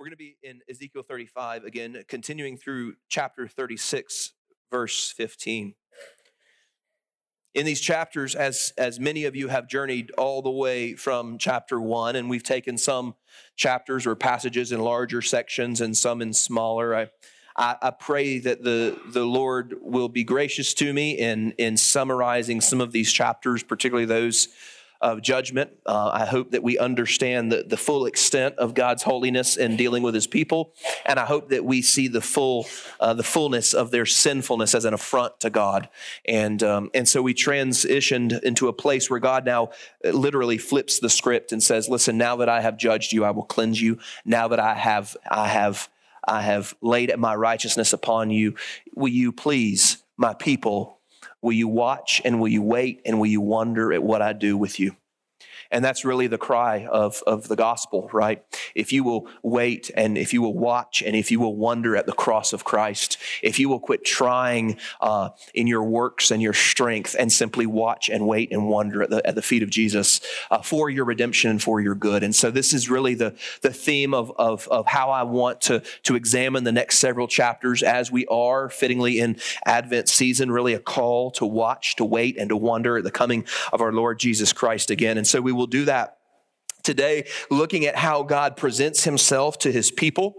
We're going to be in Ezekiel 35 again, continuing through chapter 36, verse 15. In these chapters, as, as many of you have journeyed all the way from chapter one, and we've taken some chapters or passages in larger sections and some in smaller, I, I, I pray that the, the Lord will be gracious to me in, in summarizing some of these chapters, particularly those of judgment. Uh, I hope that we understand the, the full extent of God's holiness in dealing with his people. And I hope that we see the full, uh, the fullness of their sinfulness as an affront to God. And, um, and so we transitioned into a place where God now literally flips the script and says, listen, now that I have judged you, I will cleanse you. Now that I have, I have, I have laid my righteousness upon you, will you please, my people, Will you watch and will you wait and will you wonder at what I do with you? And that's really the cry of, of the gospel, right? If you will wait and if you will watch and if you will wonder at the cross of Christ, if you will quit trying uh, in your works and your strength and simply watch and wait and wonder at the, at the feet of Jesus uh, for your redemption and for your good. And so this is really the, the theme of, of, of how I want to, to examine the next several chapters as we are fittingly in Advent season, really a call to watch, to wait, and to wonder at the coming of our Lord Jesus Christ again. And so we will will do that. Today, looking at how God presents himself to his people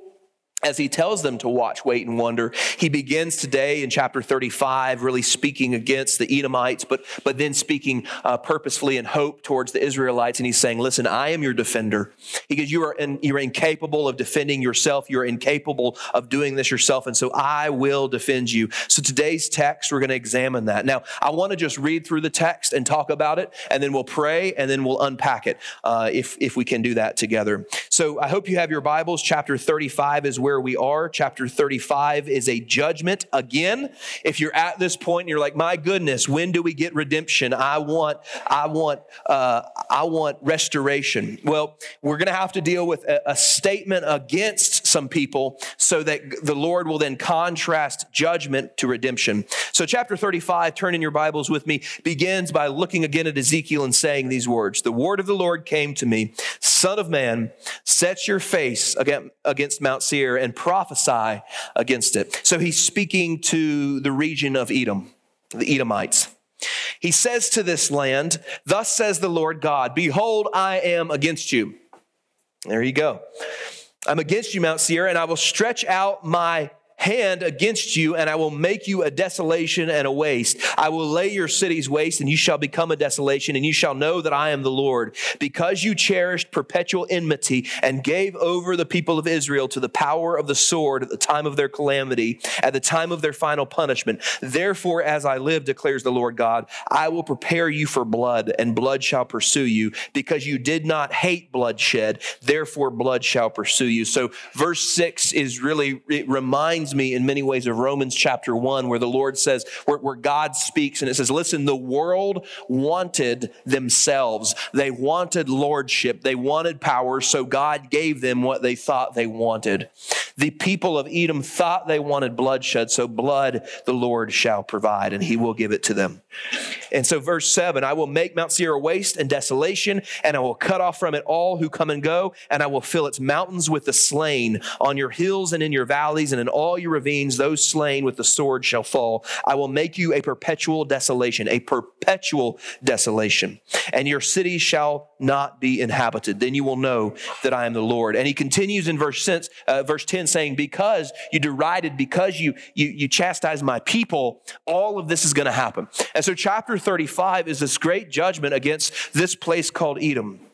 as he tells them to watch, wait, and wonder, he begins today in chapter 35, really speaking against the Edomites, but, but then speaking uh, purposefully in hope towards the Israelites. And he's saying, Listen, I am your defender. Because you are in, you're incapable of defending yourself. You're incapable of doing this yourself. And so I will defend you. So today's text, we're going to examine that. Now, I want to just read through the text and talk about it, and then we'll pray, and then we'll unpack it uh, if, if we can do that together. So I hope you have your Bibles. Chapter 35 is where where we are. Chapter 35 is a judgment. Again, if you're at this point and you're like, my goodness, when do we get redemption? I want, I want, uh, I want restoration. Well, we're going to have to deal with a, a statement against some people so that the Lord will then contrast judgment to redemption. So chapter 35, turn in your Bibles with me, begins by looking again at Ezekiel and saying these words. The word of the Lord came to me, son of man, set your face against Mount Seir and prophesy against it. So he's speaking to the region of Edom, the Edomites. He says to this land, Thus says the Lord God, Behold, I am against you. There you go. I'm against you, Mount Seir, and I will stretch out my hand against you, and I will make you a desolation and a waste. I will lay your cities waste, and you shall become a desolation, and you shall know that I am the Lord. Because you cherished perpetual enmity and gave over the people of Israel to the power of the sword at the time of their calamity, at the time of their final punishment. Therefore, as I live, declares the Lord God, I will prepare you for blood, and blood shall pursue you, because you did not hate bloodshed. Therefore, blood shall pursue you. So, verse six is really, it reminds reminds me in many ways of Romans chapter 1, where the Lord says, where, where God speaks and it says, Listen, the world wanted themselves. They wanted lordship, they wanted power, so God gave them what they thought they wanted. The people of Edom thought they wanted bloodshed, so blood the Lord shall provide, and he will give it to them. And so, verse 7 I will make Mount Seir a waste and desolation, and I will cut off from it all who come and go, and I will fill its mountains with the slain. On your hills and in your valleys and in all your ravines, those slain with the sword shall fall. I will make you a perpetual desolation, a perpetual desolation, and your cities shall not be inhabited. Then you will know that I am the Lord. And he continues in verse, uh, verse 10 saying, Because you derided, because you, you, you chastised my people, all of this is going to happen. And so, chapter 35 is this great judgment against this place called Edom.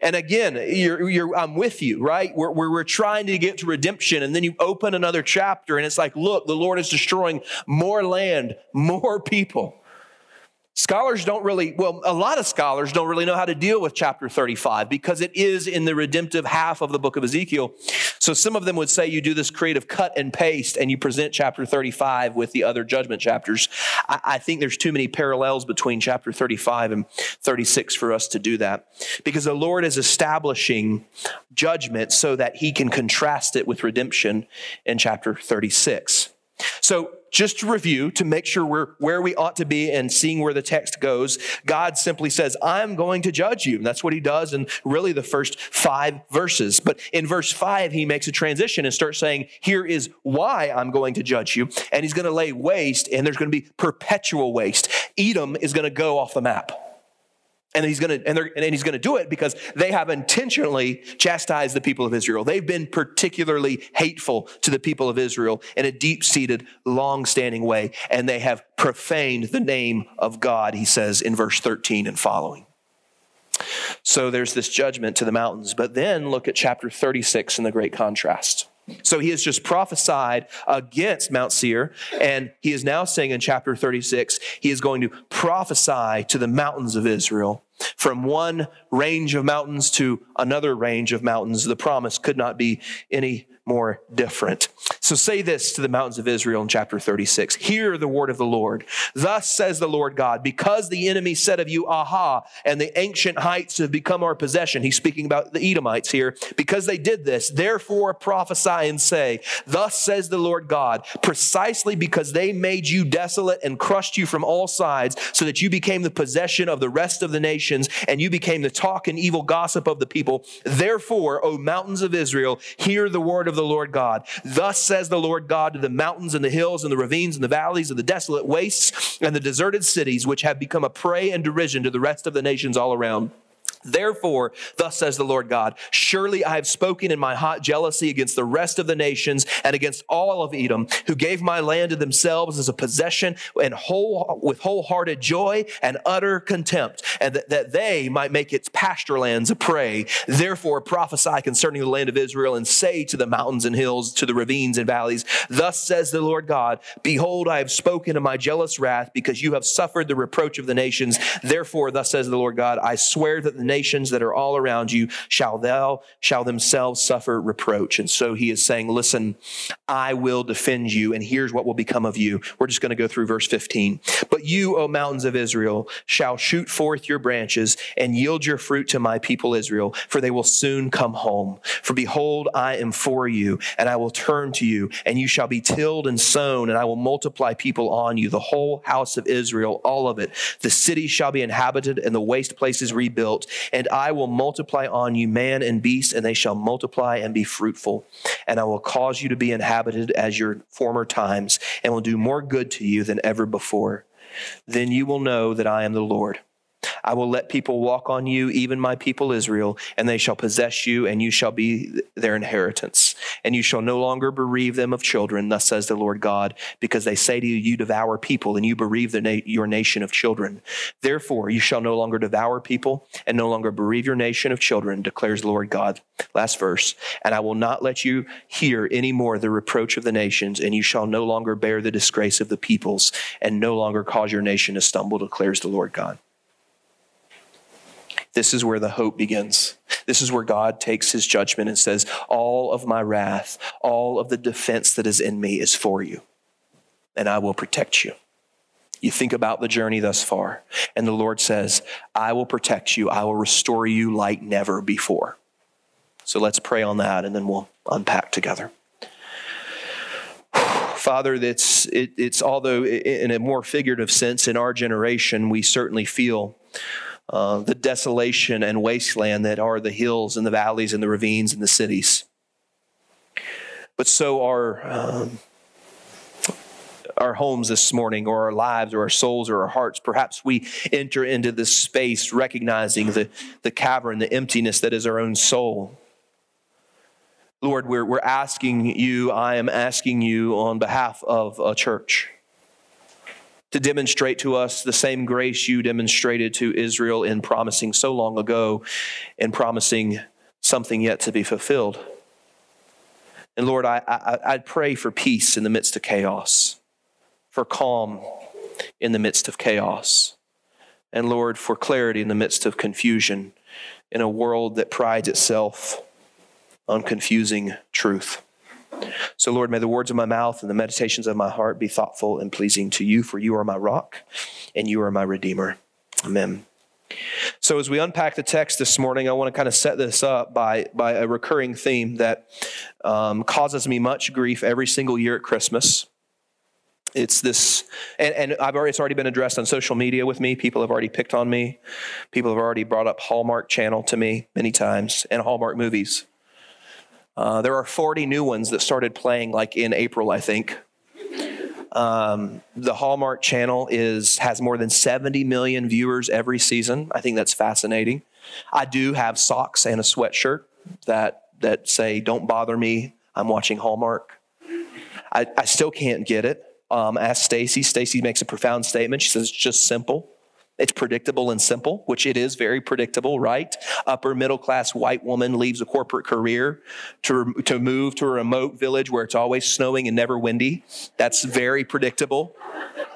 And again, you're, you're, I'm with you, right? We're, we're, we're trying to get to redemption. And then you open another chapter and it's like, look, the Lord is destroying more land, more people. Scholars don't really, well, a lot of scholars don't really know how to deal with chapter 35 because it is in the redemptive half of the book of Ezekiel. So some of them would say you do this creative cut and paste and you present chapter 35 with the other judgment chapters. I, I think there's too many parallels between chapter 35 and 36 for us to do that because the Lord is establishing judgment so that he can contrast it with redemption in chapter 36. So, just to review, to make sure we're where we ought to be and seeing where the text goes, God simply says, I'm going to judge you. And that's what he does in really the first five verses. But in verse five, he makes a transition and starts saying, Here is why I'm going to judge you. And he's going to lay waste, and there's going to be perpetual waste. Edom is going to go off the map and he's to and, and, he's to do it because they have intentionally chastised the people of israel. They've been particularly hateful to the people of israel in a deep-seated long-standing way and they have profaned the name of god he says in verse 13 and following. So there's this judgment to the mountains but then look at chapter 36 in the great contrast so he has just prophesied against Mount Seir, and he is now saying in chapter 36, he is going to prophesy to the mountains of Israel. From one range of mountains to another range of mountains, the promise could not be any more different. So say this to the mountains of Israel in chapter 36 Hear the word of the Lord. Thus says the Lord God, because the enemy said of you, Aha, and the ancient heights have become our possession. He's speaking about the Edomites here. Because they did this, therefore prophesy and say, Thus says the Lord God, precisely because they made you desolate and crushed you from all sides, so that you became the possession of the rest of the nations, and you became the talk and evil gossip of the people. Therefore, O mountains of Israel, hear the word of of the Lord God. Thus says the Lord God to the mountains and the hills and the ravines and the valleys and the desolate wastes and the deserted cities, which have become a prey and derision to the rest of the nations all around. Therefore, thus says the Lord God, surely I have spoken in my hot jealousy against the rest of the nations and against all of Edom, who gave my land to themselves as a possession and whole, with wholehearted joy and utter contempt, and that, that they might make its pasture lands a prey. Therefore, prophesy concerning the land of Israel and say to the mountains and hills, to the ravines and valleys, thus says the Lord God, behold, I have spoken in my jealous wrath because you have suffered the reproach of the nations. Therefore, thus says the Lord God, I swear that the nations that are all around you shall thou shall themselves suffer reproach. And so he is saying, listen, I will defend you, and here's what will become of you. We're just going to go through verse 15. But you, O mountains of Israel, shall shoot forth your branches and yield your fruit to my people Israel, for they will soon come home. For behold, I am for you, and I will turn to you, and you shall be tilled and sown, and I will multiply people on you, the whole house of Israel, all of it. The city shall be inhabited, and the waste places rebuilt, and I will multiply on you man and beast, and they shall multiply and be fruitful. And I will cause you to be inhabited as your former times, and will do more good to you than ever before. Then you will know that I am the Lord. I will let people walk on you, even my people Israel, and they shall possess you, and you shall be their inheritance. And you shall no longer bereave them of children, thus says the Lord God, because they say to you, You devour people, and you bereave na- your nation of children. Therefore, you shall no longer devour people, and no longer bereave your nation of children, declares the Lord God. Last verse. And I will not let you hear any more the reproach of the nations, and you shall no longer bear the disgrace of the peoples, and no longer cause your nation to stumble, declares the Lord God. This is where the hope begins. This is where God takes his judgment and says, All of my wrath, all of the defense that is in me is for you, and I will protect you. You think about the journey thus far, and the Lord says, I will protect you, I will restore you like never before. So let's pray on that, and then we'll unpack together. Father, it's, it, it's although in a more figurative sense in our generation, we certainly feel uh, the desolation and wasteland that are the hills and the valleys and the ravines and the cities. But so are um, our homes this morning, or our lives, or our souls, or our hearts. Perhaps we enter into this space recognizing the, the cavern, the emptiness that is our own soul. Lord, we're, we're asking you, I am asking you on behalf of a church to demonstrate to us the same grace you demonstrated to Israel in promising so long ago and promising something yet to be fulfilled. And Lord, I, I, I pray for peace in the midst of chaos, for calm in the midst of chaos, and Lord, for clarity in the midst of confusion in a world that prides itself on confusing truth. So, Lord, may the words of my mouth and the meditations of my heart be thoughtful and pleasing to you, for you are my rock and you are my redeemer. Amen. So, as we unpack the text this morning, I want to kind of set this up by, by a recurring theme that um, causes me much grief every single year at Christmas. It's this, and, and I've already, it's already been addressed on social media with me. People have already picked on me. People have already brought up Hallmark Channel to me many times and Hallmark movies. Uh, there are 40 new ones that started playing like in April, I think. Um, the Hallmark Channel is has more than 70 million viewers every season. I think that's fascinating. I do have socks and a sweatshirt that that say "Don't bother me, I'm watching Hallmark." I, I still can't get it. Um, ask Stacy. Stacy makes a profound statement. She says it's just simple. It's predictable and simple, which it is very predictable, right? Upper middle class white woman leaves a corporate career to, to move to a remote village where it's always snowing and never windy. That's very predictable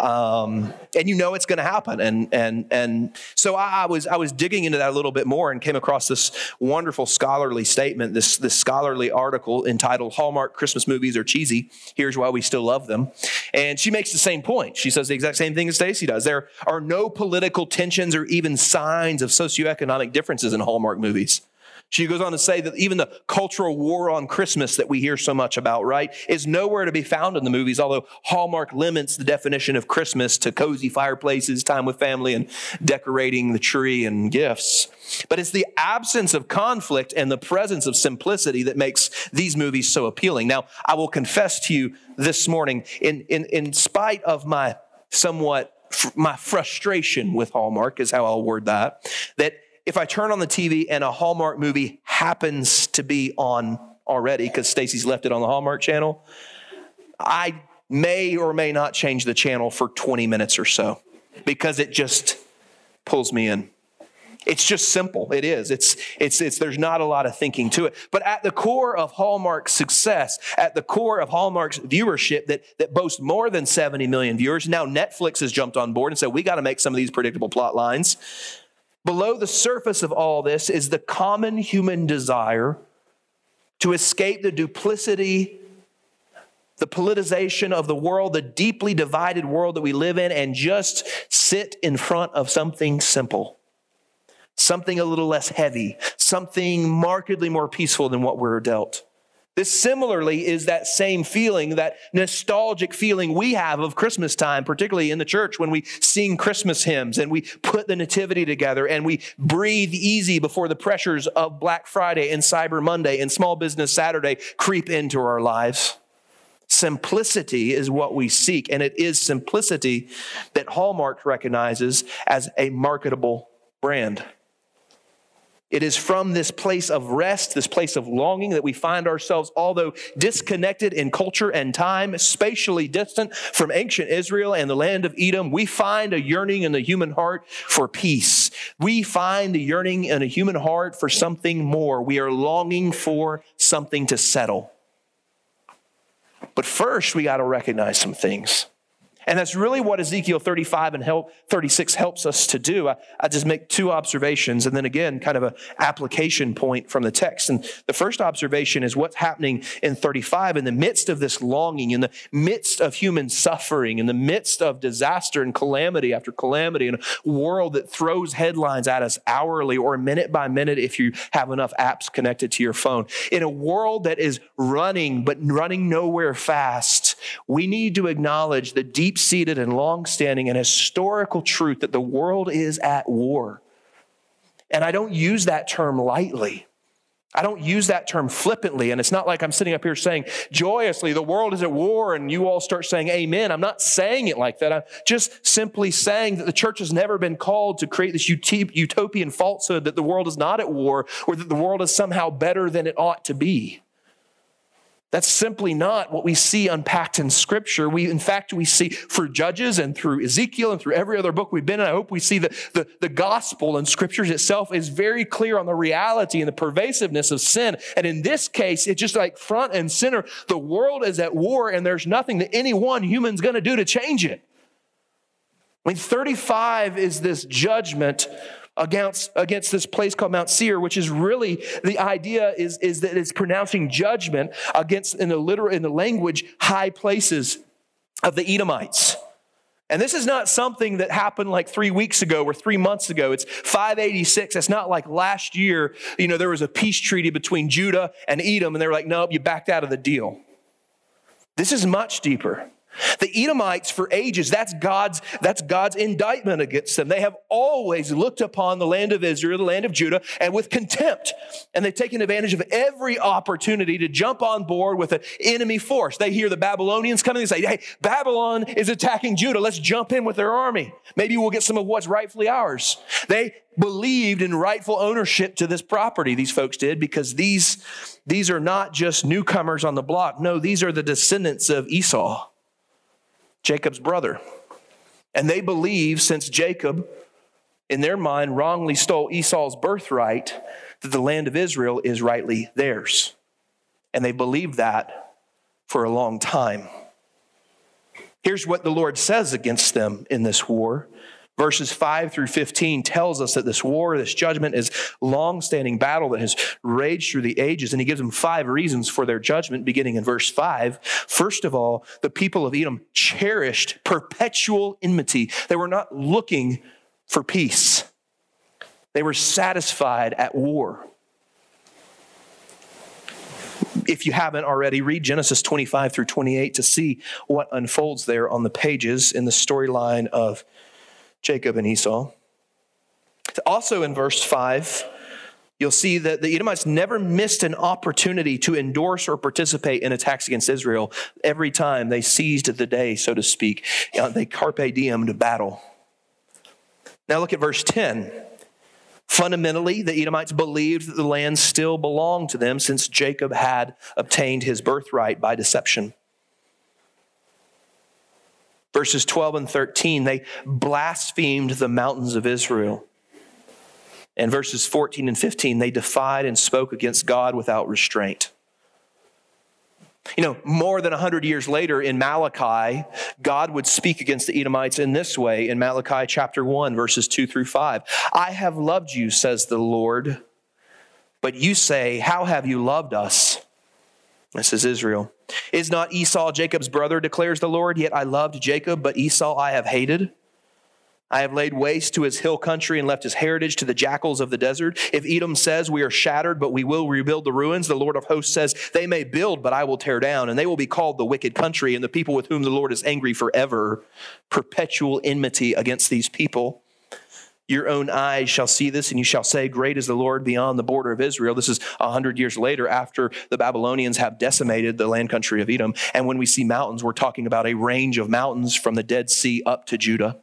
um, and you know it's going to happen. And and and so I, I, was I was digging into that a little bit more and came across this wonderful scholarly statement, this this scholarly article entitled "Hallmark Christmas Movies Are Cheesy." Here's why we still love them. And she makes the same point. She says the exact same thing as Stacy does. There are no political tensions or even signs of socioeconomic differences in Hallmark movies. She goes on to say that even the cultural war on Christmas that we hear so much about, right, is nowhere to be found in the movies, although Hallmark limits the definition of Christmas to cozy fireplaces, time with family, and decorating the tree and gifts. But it's the absence of conflict and the presence of simplicity that makes these movies so appealing. Now, I will confess to you this morning, in, in, in spite of my somewhat my frustration with Hallmark, is how I'll word that, that if I turn on the TV and a Hallmark movie happens to be on already because Stacy's left it on the Hallmark channel, I may or may not change the channel for 20 minutes or so because it just pulls me in. It's just simple. It is. It's, it's, it's, there's not a lot of thinking to it. But at the core of Hallmark's success, at the core of Hallmark's viewership that, that boasts more than 70 million viewers, now Netflix has jumped on board and said, we got to make some of these predictable plot lines. Below the surface of all this is the common human desire to escape the duplicity, the politicization of the world, the deeply divided world that we live in, and just sit in front of something simple, something a little less heavy, something markedly more peaceful than what we're dealt. This similarly is that same feeling, that nostalgic feeling we have of Christmas time, particularly in the church when we sing Christmas hymns and we put the nativity together and we breathe easy before the pressures of Black Friday and Cyber Monday and Small Business Saturday creep into our lives. Simplicity is what we seek, and it is simplicity that Hallmark recognizes as a marketable brand. It is from this place of rest, this place of longing, that we find ourselves, although disconnected in culture and time, spatially distant from ancient Israel and the land of Edom, we find a yearning in the human heart for peace. We find a yearning in a human heart for something more. We are longing for something to settle. But first, we got to recognize some things. And that's really what Ezekiel 35 and 36 helps us to do. I, I just make two observations and then again, kind of an application point from the text. And the first observation is what's happening in 35 in the midst of this longing, in the midst of human suffering, in the midst of disaster and calamity after calamity, in a world that throws headlines at us hourly or minute by minute if you have enough apps connected to your phone. In a world that is running, but running nowhere fast, we need to acknowledge the deep seated and long standing and historical truth that the world is at war. And I don't use that term lightly. I don't use that term flippantly. And it's not like I'm sitting up here saying joyously, the world is at war, and you all start saying amen. I'm not saying it like that. I'm just simply saying that the church has never been called to create this utopian falsehood that the world is not at war or that the world is somehow better than it ought to be. That's simply not what we see unpacked in scripture. We, in fact, we see for Judges and through Ezekiel and through every other book we've been in, I hope we see that the, the gospel and scriptures itself is very clear on the reality and the pervasiveness of sin. And in this case, it's just like front and center. The world is at war and there's nothing that any one human's going to do to change it. I mean, 35 is this judgment against, against this place called Mount Seir, which is really the idea is, is that it's pronouncing judgment against, in the literal, in the language, high places of the Edomites. And this is not something that happened like three weeks ago or three months ago. It's 586. It's not like last year, you know, there was a peace treaty between Judah and Edom, and they were like, nope, you backed out of the deal. This is much deeper. The Edomites for ages, that's God's, that's God's indictment against them. They have always looked upon the land of Israel, the land of Judah, and with contempt. And they've taken advantage of every opportunity to jump on board with an enemy force. They hear the Babylonians coming and say, Hey, Babylon is attacking Judah. Let's jump in with their army. Maybe we'll get some of what's rightfully ours. They believed in rightful ownership to this property, these folks did, because these, these are not just newcomers on the block. No, these are the descendants of Esau. Jacob's brother. And they believe since Jacob, in their mind, wrongly stole Esau's birthright, that the land of Israel is rightly theirs. And they believed that for a long time. Here's what the Lord says against them in this war Verses 5 through 15 tells us that this war, this judgment is long-standing battle that has raged through the ages. And he gives them five reasons for their judgment, beginning in verse 5. First of all, the people of Edom cherished perpetual enmity. They were not looking for peace. They were satisfied at war. If you haven't already, read Genesis 25 through 28 to see what unfolds there on the pages in the storyline of Jacob and Esau. Also in verse 5, you'll see that the Edomites never missed an opportunity to endorse or participate in attacks against Israel every time they seized the day, so to speak. Uh, they carpe diem to battle. Now look at verse 10. Fundamentally, the Edomites believed that the land still belonged to them since Jacob had obtained his birthright by deception. Verses 12 and 13, they blasphemed the mountains of Israel. And verses 14 and 15, they defied and spoke against God without restraint. You know, more than 100 years later in Malachi, God would speak against the Edomites in this way in Malachi chapter 1, verses 2 through 5. I have loved you, says the Lord, but you say, How have you loved us? This is Israel. Is not Esau Jacob's brother, declares the Lord? Yet I loved Jacob, but Esau I have hated. I have laid waste to his hill country and left his heritage to the jackals of the desert. If Edom says, We are shattered, but we will rebuild the ruins, the Lord of hosts says, They may build, but I will tear down, and they will be called the wicked country, and the people with whom the Lord is angry forever. Perpetual enmity against these people. Your own eyes shall see this, and you shall say, Great is the Lord beyond the border of Israel. This is a hundred years later after the Babylonians have decimated the land country of Edom. And when we see mountains, we're talking about a range of mountains from the Dead Sea up to Judah.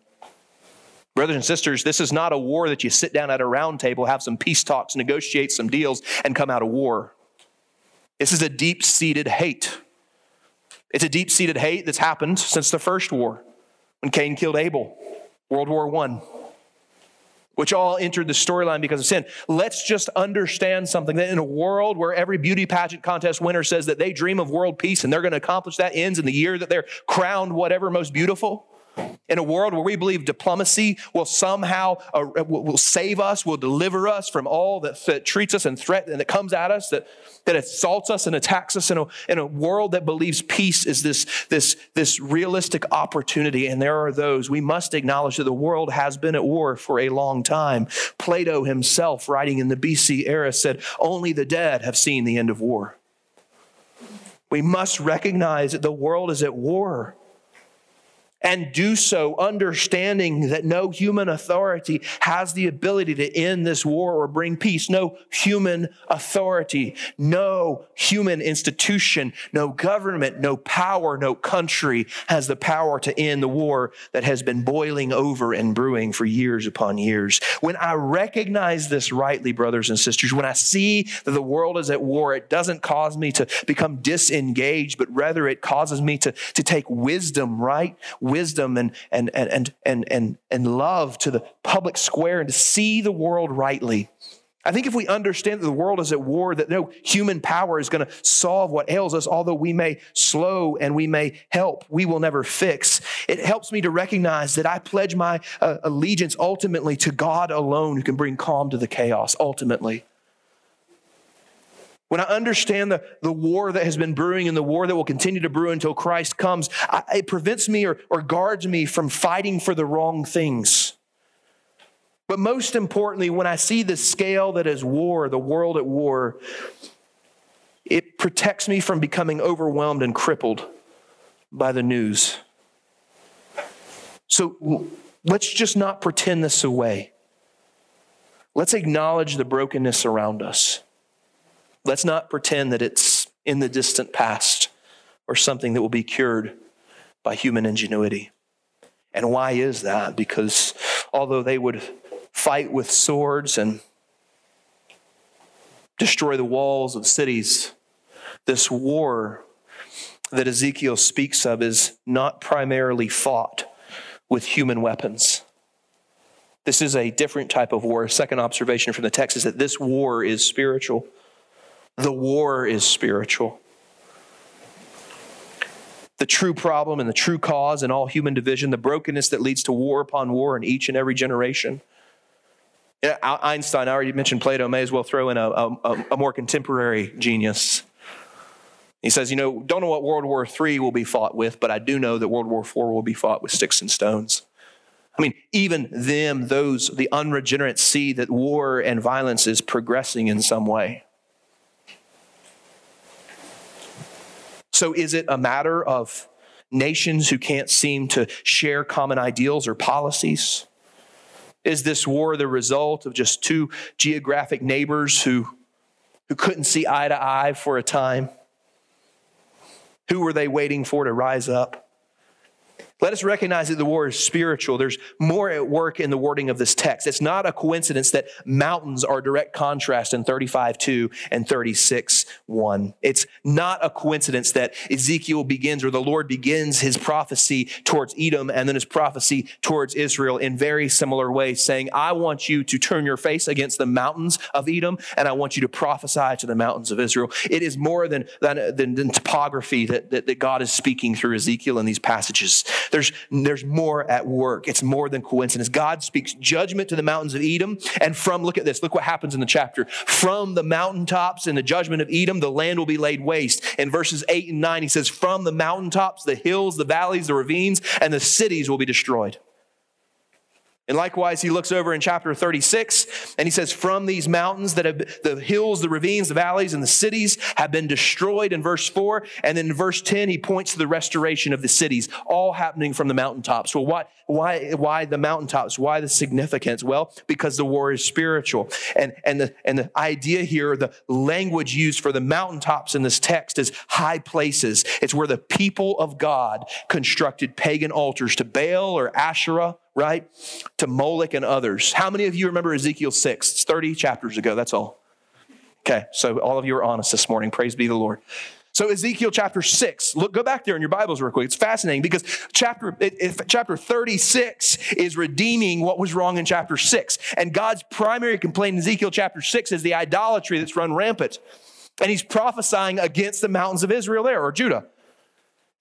Brothers and sisters, this is not a war that you sit down at a round table, have some peace talks, negotiate some deals, and come out of war. This is a deep seated hate. It's a deep seated hate that's happened since the first war when Cain killed Abel, World War I which all entered the storyline because of sin. Let's just understand something that in a world where every beauty pageant contest winner says that they dream of world peace and they're going to accomplish that ends in the year that they're crowned whatever most beautiful, in a world where we believe diplomacy will somehow uh, will save us, will deliver us from all that, that treats us and threat and that comes at us, that, that assaults us and attacks us in a, in a world that believes peace is this, this, this realistic opportunity. And there are those we must acknowledge that the world has been at war for a long time. Plato himself, writing in the BC era, said, Only the dead have seen the end of war. We must recognize that the world is at war and do so understanding that no human authority has the ability to end this war or bring peace. No human authority, no human institution, no government, no power, no country has the power to end the war that has been boiling over and brewing for years upon years. When I recognize this rightly, brothers and sisters, when I see that the world is at war, it doesn't cause me to become disengaged, but rather it causes me to, to take wisdom, right? Wisdom and, and, and, and, and, and love to the public square and to see the world rightly. I think if we understand that the world is at war, that no human power is going to solve what ails us, although we may slow and we may help, we will never fix. It helps me to recognize that I pledge my uh, allegiance ultimately to God alone who can bring calm to the chaos, ultimately. When I understand the, the war that has been brewing and the war that will continue to brew until Christ comes, I, it prevents me or, or guards me from fighting for the wrong things. But most importantly, when I see the scale that is war, the world at war, it protects me from becoming overwhelmed and crippled by the news. So let's just not pretend this away. Let's acknowledge the brokenness around us. Let's not pretend that it's in the distant past or something that will be cured by human ingenuity. And why is that? Because although they would fight with swords and destroy the walls of cities, this war that Ezekiel speaks of is not primarily fought with human weapons. This is a different type of war. Second observation from the text is that this war is spiritual. The war is spiritual. The true problem and the true cause in all human division, the brokenness that leads to war upon war in each and every generation. Einstein, I already mentioned Plato, may as well throw in a, a, a more contemporary genius. He says, You know, don't know what World War III will be fought with, but I do know that World War IV will be fought with sticks and stones. I mean, even them, those, the unregenerate, see that war and violence is progressing in some way. So, is it a matter of nations who can't seem to share common ideals or policies? Is this war the result of just two geographic neighbors who, who couldn't see eye to eye for a time? Who were they waiting for to rise up? Let us recognize that the war is spiritual. There's more at work in the wording of this text. It's not a coincidence that mountains are direct contrast in 35 2 and 36 1. It's not a coincidence that Ezekiel begins or the Lord begins his prophecy towards Edom and then his prophecy towards Israel in very similar ways, saying, I want you to turn your face against the mountains of Edom and I want you to prophesy to the mountains of Israel. It is more than, than, than, than topography that, that, that God is speaking through Ezekiel in these passages. There's, there's more at work. It's more than coincidence. God speaks judgment to the mountains of Edom. And from, look at this, look what happens in the chapter. From the mountaintops and the judgment of Edom, the land will be laid waste. In verses 8 and 9, he says, From the mountaintops, the hills, the valleys, the ravines, and the cities will be destroyed. And likewise, he looks over in chapter 36 and he says, From these mountains that have the hills, the ravines, the valleys, and the cities have been destroyed in verse 4. And then in verse 10, he points to the restoration of the cities, all happening from the mountaintops. Well, why, why, why the mountaintops? Why the significance? Well, because the war is spiritual. And, and, the, and the idea here, the language used for the mountaintops in this text is high places. It's where the people of God constructed pagan altars to Baal or Asherah right? To Moloch and others. How many of you remember Ezekiel 6? It's 30 chapters ago, that's all. Okay, so all of you are honest this morning. Praise be the Lord. So Ezekiel chapter 6, look, go back there in your Bibles real quick. It's fascinating because chapter, chapter 36 is redeeming what was wrong in chapter 6. And God's primary complaint in Ezekiel chapter 6 is the idolatry that's run rampant. And he's prophesying against the mountains of Israel there, or Judah.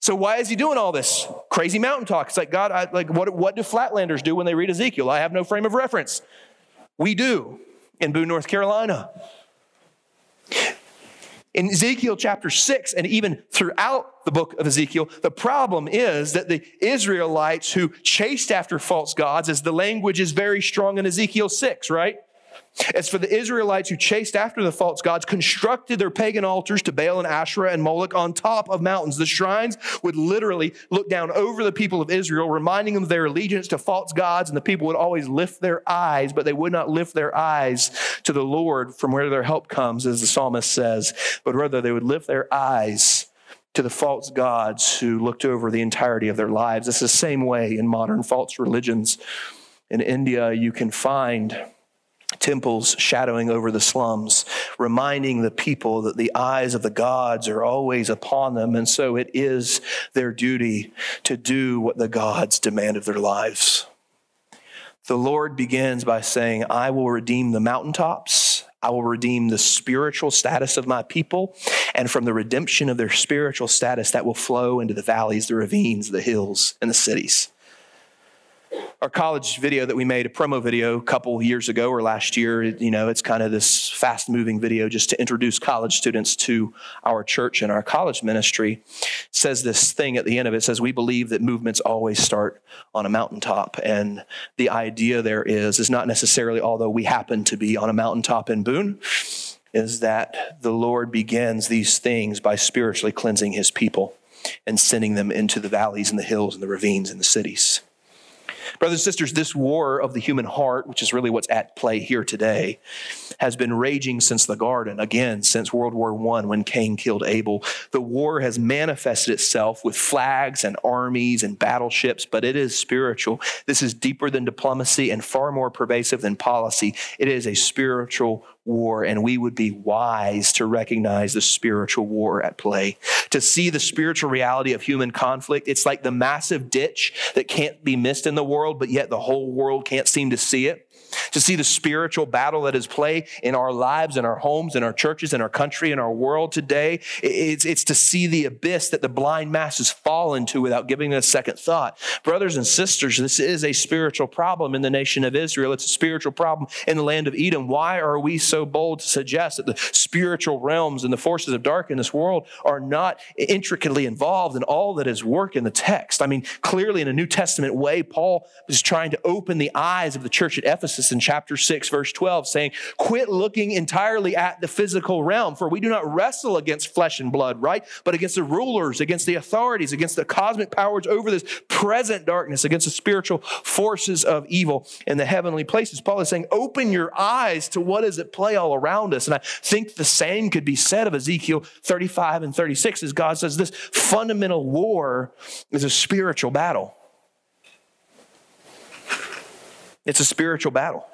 So why is he doing all this crazy mountain talk? It's like, God, I, like what, what do flatlanders do when they read Ezekiel? I have no frame of reference. We do in Boone, North Carolina. In Ezekiel chapter 6, and even throughout the book of Ezekiel, the problem is that the Israelites who chased after false gods, as the language is very strong in Ezekiel 6, right? As for the Israelites who chased after the false gods, constructed their pagan altars to Baal and Asherah and Moloch on top of mountains. The shrines would literally look down over the people of Israel, reminding them of their allegiance to false gods, and the people would always lift their eyes, but they would not lift their eyes to the Lord from where their help comes, as the psalmist says, but rather they would lift their eyes to the false gods who looked over the entirety of their lives. It's the same way in modern false religions. In India, you can find temples shadowing over the slums, reminding the people that the eyes of the gods are always upon them. And so it is their duty to do what the gods demand of their lives. The Lord begins by saying, I will redeem the mountaintops. I will redeem the spiritual status of my people. And from the redemption of their spiritual status, that will flow into the valleys, the ravines, the hills, and the cities our college video that we made, a promo video a couple years ago or last year, you know, it's kind of this fast moving video just to introduce college students to our church and our college ministry. says this thing at the end of it says, We believe that movements always start on a mountaintop. And the idea there is, is not necessarily, although we happen to be on a mountaintop in Boone, is that the Lord begins these things by spiritually cleansing his people. and sending them into the valleys and the hills and the ravines and the cities. Brothers and sisters, this war of the human heart, which is really what's at play here today, has been raging since the garden, again, since World War I when Cain killed Abel. The war has manifested itself with flags and armies and battleships, but it is spiritual. This is deeper than diplomacy and far more pervasive than policy. It is a spiritual war, and we would be wise to recognize the spiritual war at play. To see the spiritual reality of human conflict, it's like the massive ditch that can't be missed in the world, but yet the whole world can't seem to see it to see the spiritual battle that is play in our lives, in our homes, in our churches, in our country, in our world today. It's, it's to see the abyss that the blind masses fall into without giving it a second thought. Brothers and sisters, this is a spiritual problem in the nation of Israel. It's a spiritual problem in the land of Edom. Why are we so bold to suggest that the spiritual realms and the forces of dark in this world are not intricately involved in all that is work in the text? I mean, clearly in a New Testament way, Paul is trying to open the eyes of the church at Ephesus in chapter 6, verse 12, saying, Quit looking entirely at the physical realm, for we do not wrestle against flesh and blood, right? But against the rulers, against the authorities, against the cosmic powers over this present darkness, against the spiritual forces of evil in the heavenly places. Paul is saying, Open your eyes to what is at play all around us. And I think the same could be said of Ezekiel 35 and 36 as God says, This fundamental war is a spiritual battle. It's a spiritual battle.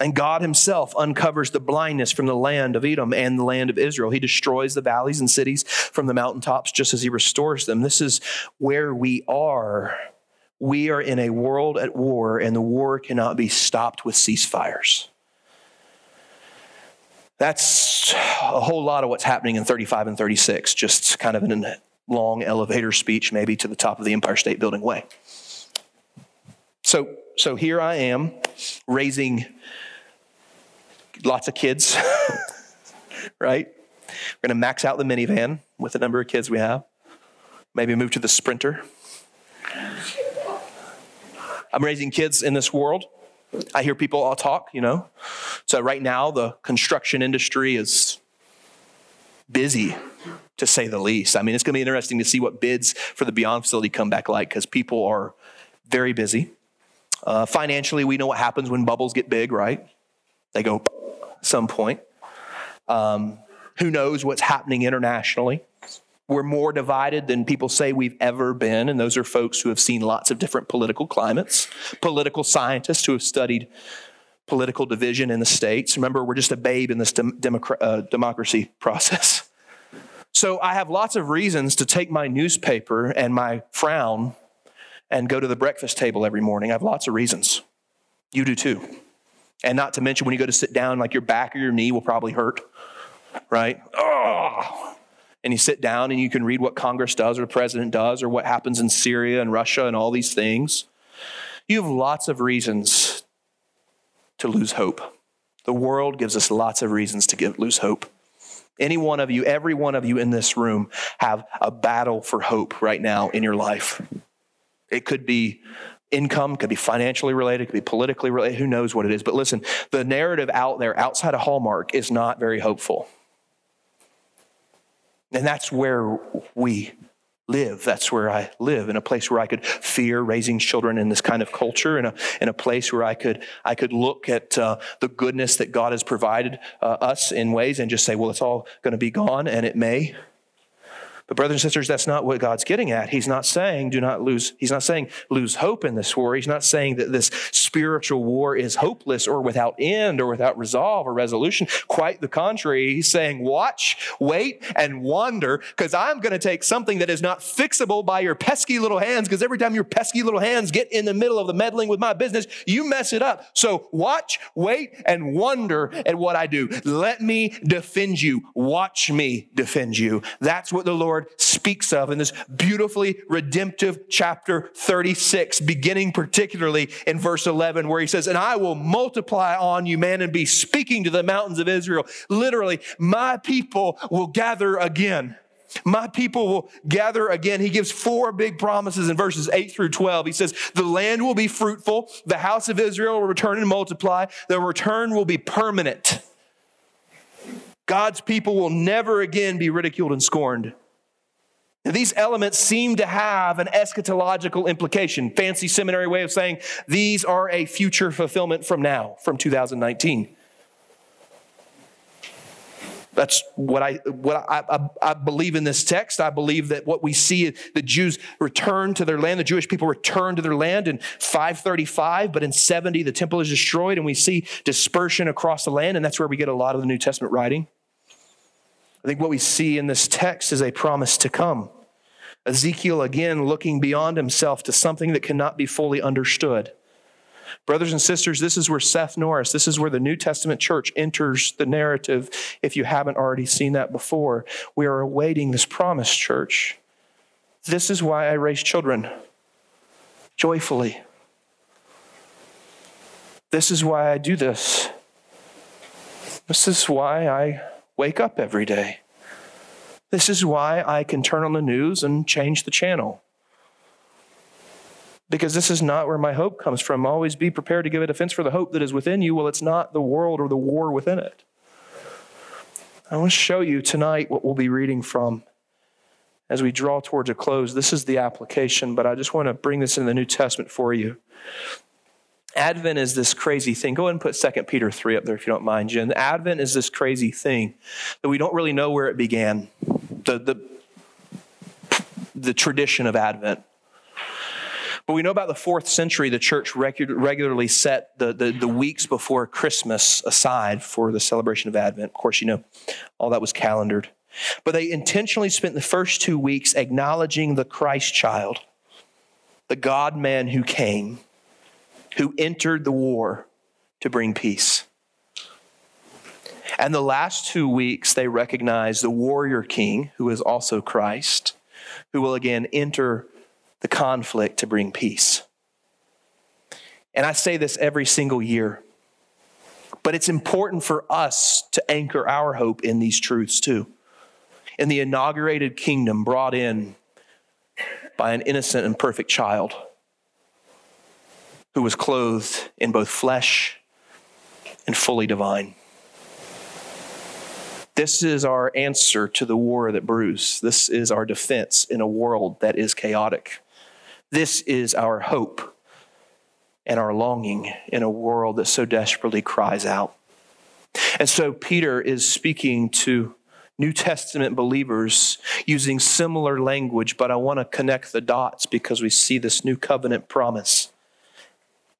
And God Himself uncovers the blindness from the land of Edom and the land of Israel. He destroys the valleys and cities from the mountaintops just as He restores them. This is where we are. We are in a world at war, and the war cannot be stopped with ceasefires. That's a whole lot of what's happening in 35 and 36, just kind of in long elevator speech, maybe to the top of the Empire State Building way. So, so here I am raising lots of kids, right? We're going to max out the minivan with the number of kids we have. Maybe move to the sprinter. I'm raising kids in this world. I hear people all talk, you know. So right now, the construction industry is busy to say the least. I mean, it's going to be interesting to see what bids for the Beyond facility come back like because people are very busy. Uh, financially, we know what happens when bubbles get big, right? They go some point. Um, who knows what's happening internationally? We're more divided than people say we've ever been, and those are folks who have seen lots of different political climates, political scientists who have studied political division in the states. Remember, we're just a babe in this dem- uh, democracy process. So I have lots of reasons to take my newspaper and my frown and go to the breakfast table every morning. I have lots of reasons. You do too. And not to mention when you go to sit down, like your back or your knee will probably hurt, right? And you sit down and you can read what Congress does or the president does or what happens in Syria and Russia and all these things. You have lots of reasons to lose hope. The world gives us lots of reasons to give, lose hope. Any one of you, every one of you in this room, have a battle for hope right now in your life. It could be income, could be financially related, could be politically related, who knows what it is. But listen, the narrative out there outside of Hallmark is not very hopeful. And that's where we live. That's where I live, in a place where I could fear raising children in this kind of culture, in a, in a place where I could, I could look at uh, the goodness that God has provided uh, us in ways and just say, well, it's all going to be gone, and it may. But brothers and sisters, that's not what God's getting at. He's not saying do not lose, he's not saying lose hope in this war. He's not saying that this spiritual war is hopeless or without end or without resolve or resolution. Quite the contrary. He's saying watch, wait, and wonder, because I'm going to take something that is not fixable by your pesky little hands, because every time your pesky little hands get in the middle of the meddling with my business, you mess it up. So watch, wait, and wonder at what I do. Let me defend you. Watch me defend you. That's what the Lord Lord speaks of in this beautifully redemptive chapter 36, beginning particularly in verse 11, where he says, And I will multiply on you, man, and be speaking to the mountains of Israel. Literally, my people will gather again. My people will gather again. He gives four big promises in verses 8 through 12. He says, The land will be fruitful, the house of Israel will return and multiply, the return will be permanent. God's people will never again be ridiculed and scorned. These elements seem to have an eschatological implication, fancy seminary way of saying these are a future fulfillment from now, from 2019. That's what I what I, I, I, believe in this text. I believe that what we see the Jews return to their land, the Jewish people return to their land in 535, but in 70 the temple is destroyed, and we see dispersion across the land, and that's where we get a lot of the New Testament writing. I think what we see in this text is a promise to come. Ezekiel again looking beyond himself to something that cannot be fully understood. Brothers and sisters, this is where Seth Norris, this is where the New Testament church enters the narrative if you haven't already seen that before. We are awaiting this promised church. This is why I raise children joyfully. This is why I do this. This is why I wake up every day. This is why I can turn on the news and change the channel. Because this is not where my hope comes from. Always be prepared to give a defense for the hope that is within you. Well, it's not the world or the war within it. I want to show you tonight what we'll be reading from as we draw towards a close. This is the application, but I just want to bring this in the New Testament for you. Advent is this crazy thing. Go ahead and put 2 Peter 3 up there if you don't mind, Jen. Advent is this crazy thing that we don't really know where it began. The, the, the tradition of Advent. But we know about the fourth century, the church regularly set the, the, the, weeks before Christmas aside for the celebration of Advent. Of course, you know, all that was calendared. But they intentionally spent the first two weeks acknowledging the Christ child, the God man who came who entered the war to bring peace. And the last two weeks, they recognize the warrior king, who is also Christ, who will again enter the conflict to bring peace. And I say this every single year, but it's important for us to anchor our hope in these truths too. In the inaugurated kingdom brought in by an innocent and perfect child who was clothed in both flesh and fully divine. This is our answer to the war that brews. This is our defense in a world that is chaotic. This is our hope and our longing in a world that so desperately cries out. And so Peter is speaking to New Testament believers using similar language, but I want to connect the dots because we see this new covenant promise.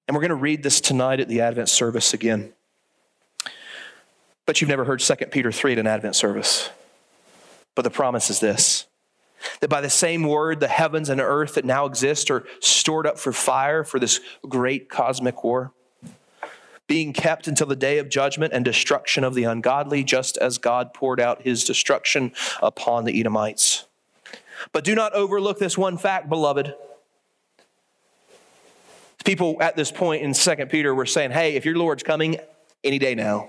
And we're going to read this tonight at the Advent service again. But you've never heard 2 Peter 3 at an Advent service. But the promise is this that by the same word, the heavens and earth that now exist are stored up for fire for this great cosmic war, being kept until the day of judgment and destruction of the ungodly, just as God poured out his destruction upon the Edomites. But do not overlook this one fact, beloved People at this point in Second Peter were saying, hey, if your Lord's coming any day now.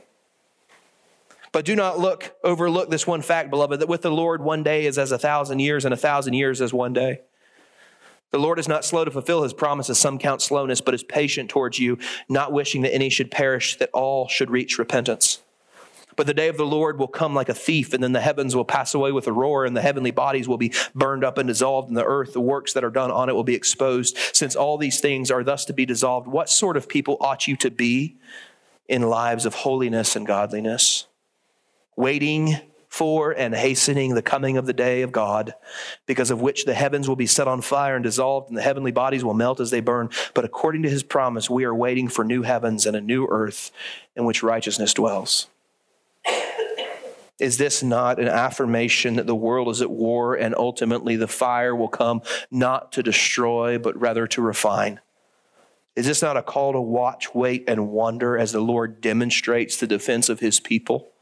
But do not look, overlook this one fact, beloved, that with the Lord one day is as a thousand years, and a thousand years as one day. The Lord is not slow to fulfill his promises, some count slowness, but is patient towards you, not wishing that any should perish, that all should reach repentance. But the day of the Lord will come like a thief, and then the heavens will pass away with a roar, and the heavenly bodies will be burned up and dissolved, and the earth, the works that are done on it will be exposed. Since all these things are thus to be dissolved, what sort of people ought you to be in lives of holiness and godliness? Waiting for and hastening the coming of the day of God, because of which the heavens will be set on fire and dissolved, and the heavenly bodies will melt as they burn. But according to his promise, we are waiting for new heavens and a new earth in which righteousness dwells. Is this not an affirmation that the world is at war and ultimately the fire will come not to destroy, but rather to refine? Is this not a call to watch, wait, and wonder as the Lord demonstrates the defense of his people?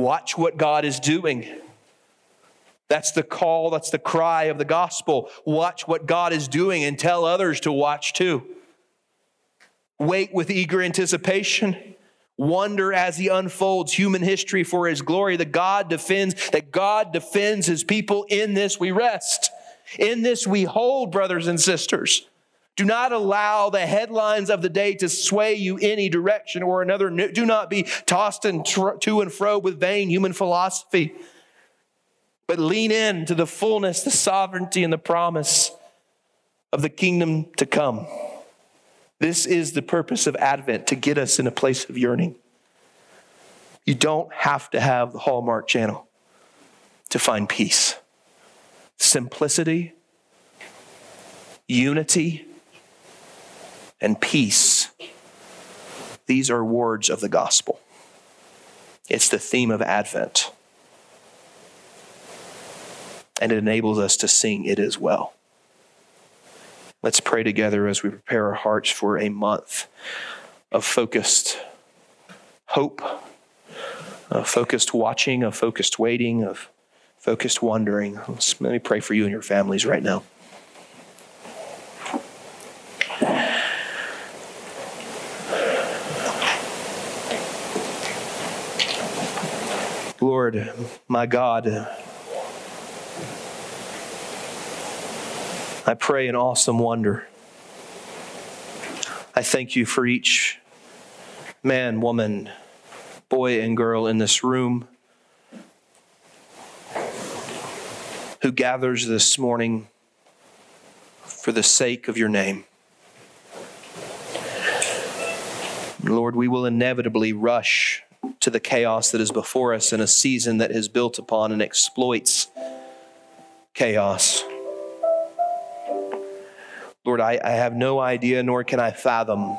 Watch what God is doing. That's the call, that's the cry of the gospel. Watch what God is doing and tell others to watch too. Wait with eager anticipation wonder as he unfolds human history for his glory that God defends that God defends his people in this we rest in this we hold brothers and sisters Do not allow the headlines of the day to sway you any direction or another. Do not be tossed and to and fro with vain human philosophy, but lean in to the fullness, the sovereignty, and the promise of the kingdom to come. This is the purpose of Advent to get us in a place of yearning. You don't have to have the Hallmark channel to find peace. Simplicity, unity, and peace. These are words of the gospel. It's the theme of Advent. And it enables us to sing it as well. Let's pray together as we prepare our hearts for a month of focused hope, of focused watching, of focused waiting, of focused wondering. Let me pray for you and your families right now. Lord, my God, I pray in awesome wonder. I thank you for each man, woman, boy, and girl in this room who gathers this morning for the sake of your name. Lord, we will inevitably rush to the chaos that is before us in a season that is built upon and exploits chaos. Lord, I, I have no idea, nor can I fathom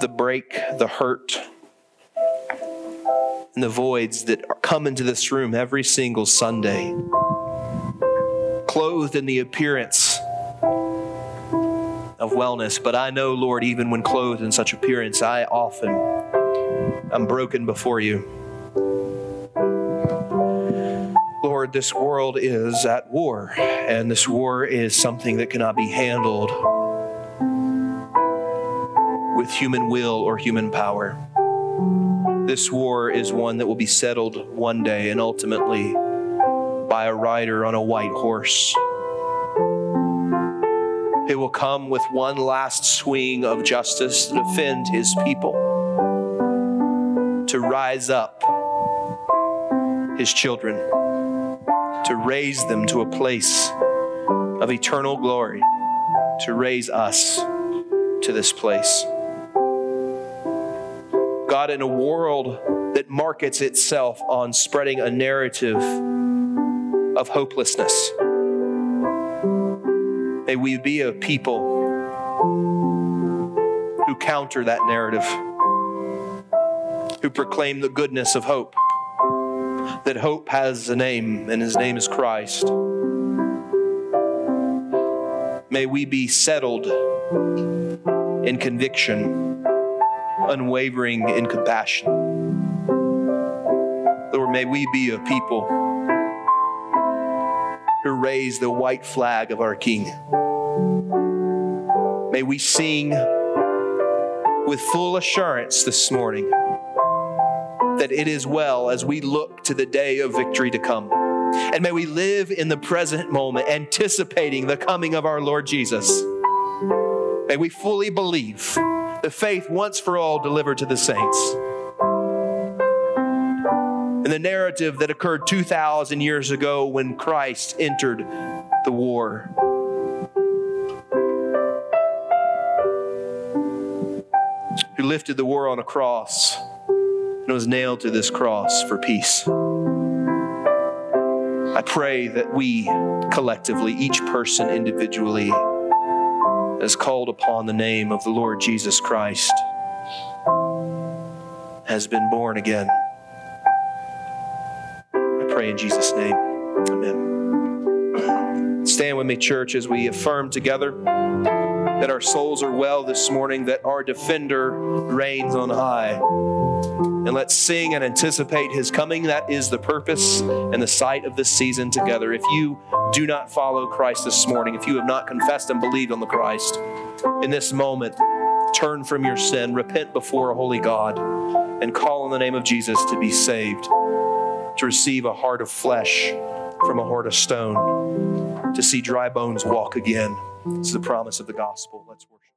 the break, the hurt, and the voids that come into this room every single Sunday, clothed in the appearance of wellness. But I know, Lord, even when clothed in such appearance, I often am broken before you. Lord, this world is at war, and this war is something that cannot be handled with human will or human power. This war is one that will be settled one day and ultimately by a rider on a white horse. It will come with one last swing of justice to defend his people, to rise up his children, to raise them to a place of eternal glory, to raise us to this place. God, in a world that markets itself on spreading a narrative of hopelessness, May we be a people who counter that narrative, who proclaim the goodness of hope, that hope has a name, and his name is Christ. May we be settled in conviction, unwavering in compassion. Lord, may we be a people who raise the white flag of our King. May we sing with full assurance this morning that it is well as we look to the day of victory to come. And may we live in the present moment, anticipating the coming of our Lord Jesus. May we fully believe the faith once for all delivered to the saints. And the narrative that occurred 2,000 years ago when Christ entered the war. Who lifted the war on a cross and was nailed to this cross for peace. I pray that we collectively, each person individually, has called upon the name of the Lord Jesus Christ, has been born again. I pray in Jesus' name. Amen. Stand with me, church, as we affirm together that our souls are well this morning, that our defender reigns on high. And let's sing and anticipate his coming. That is the purpose and the sight of this season together. If you do not follow Christ this morning, if you have not confessed and believed on the Christ, in this moment, turn from your sin, repent before a holy God, and call on the name of Jesus to be saved, to receive a heart of flesh from a heart of stone, to see dry bones walk again is the promise of the gospel. Let's worship.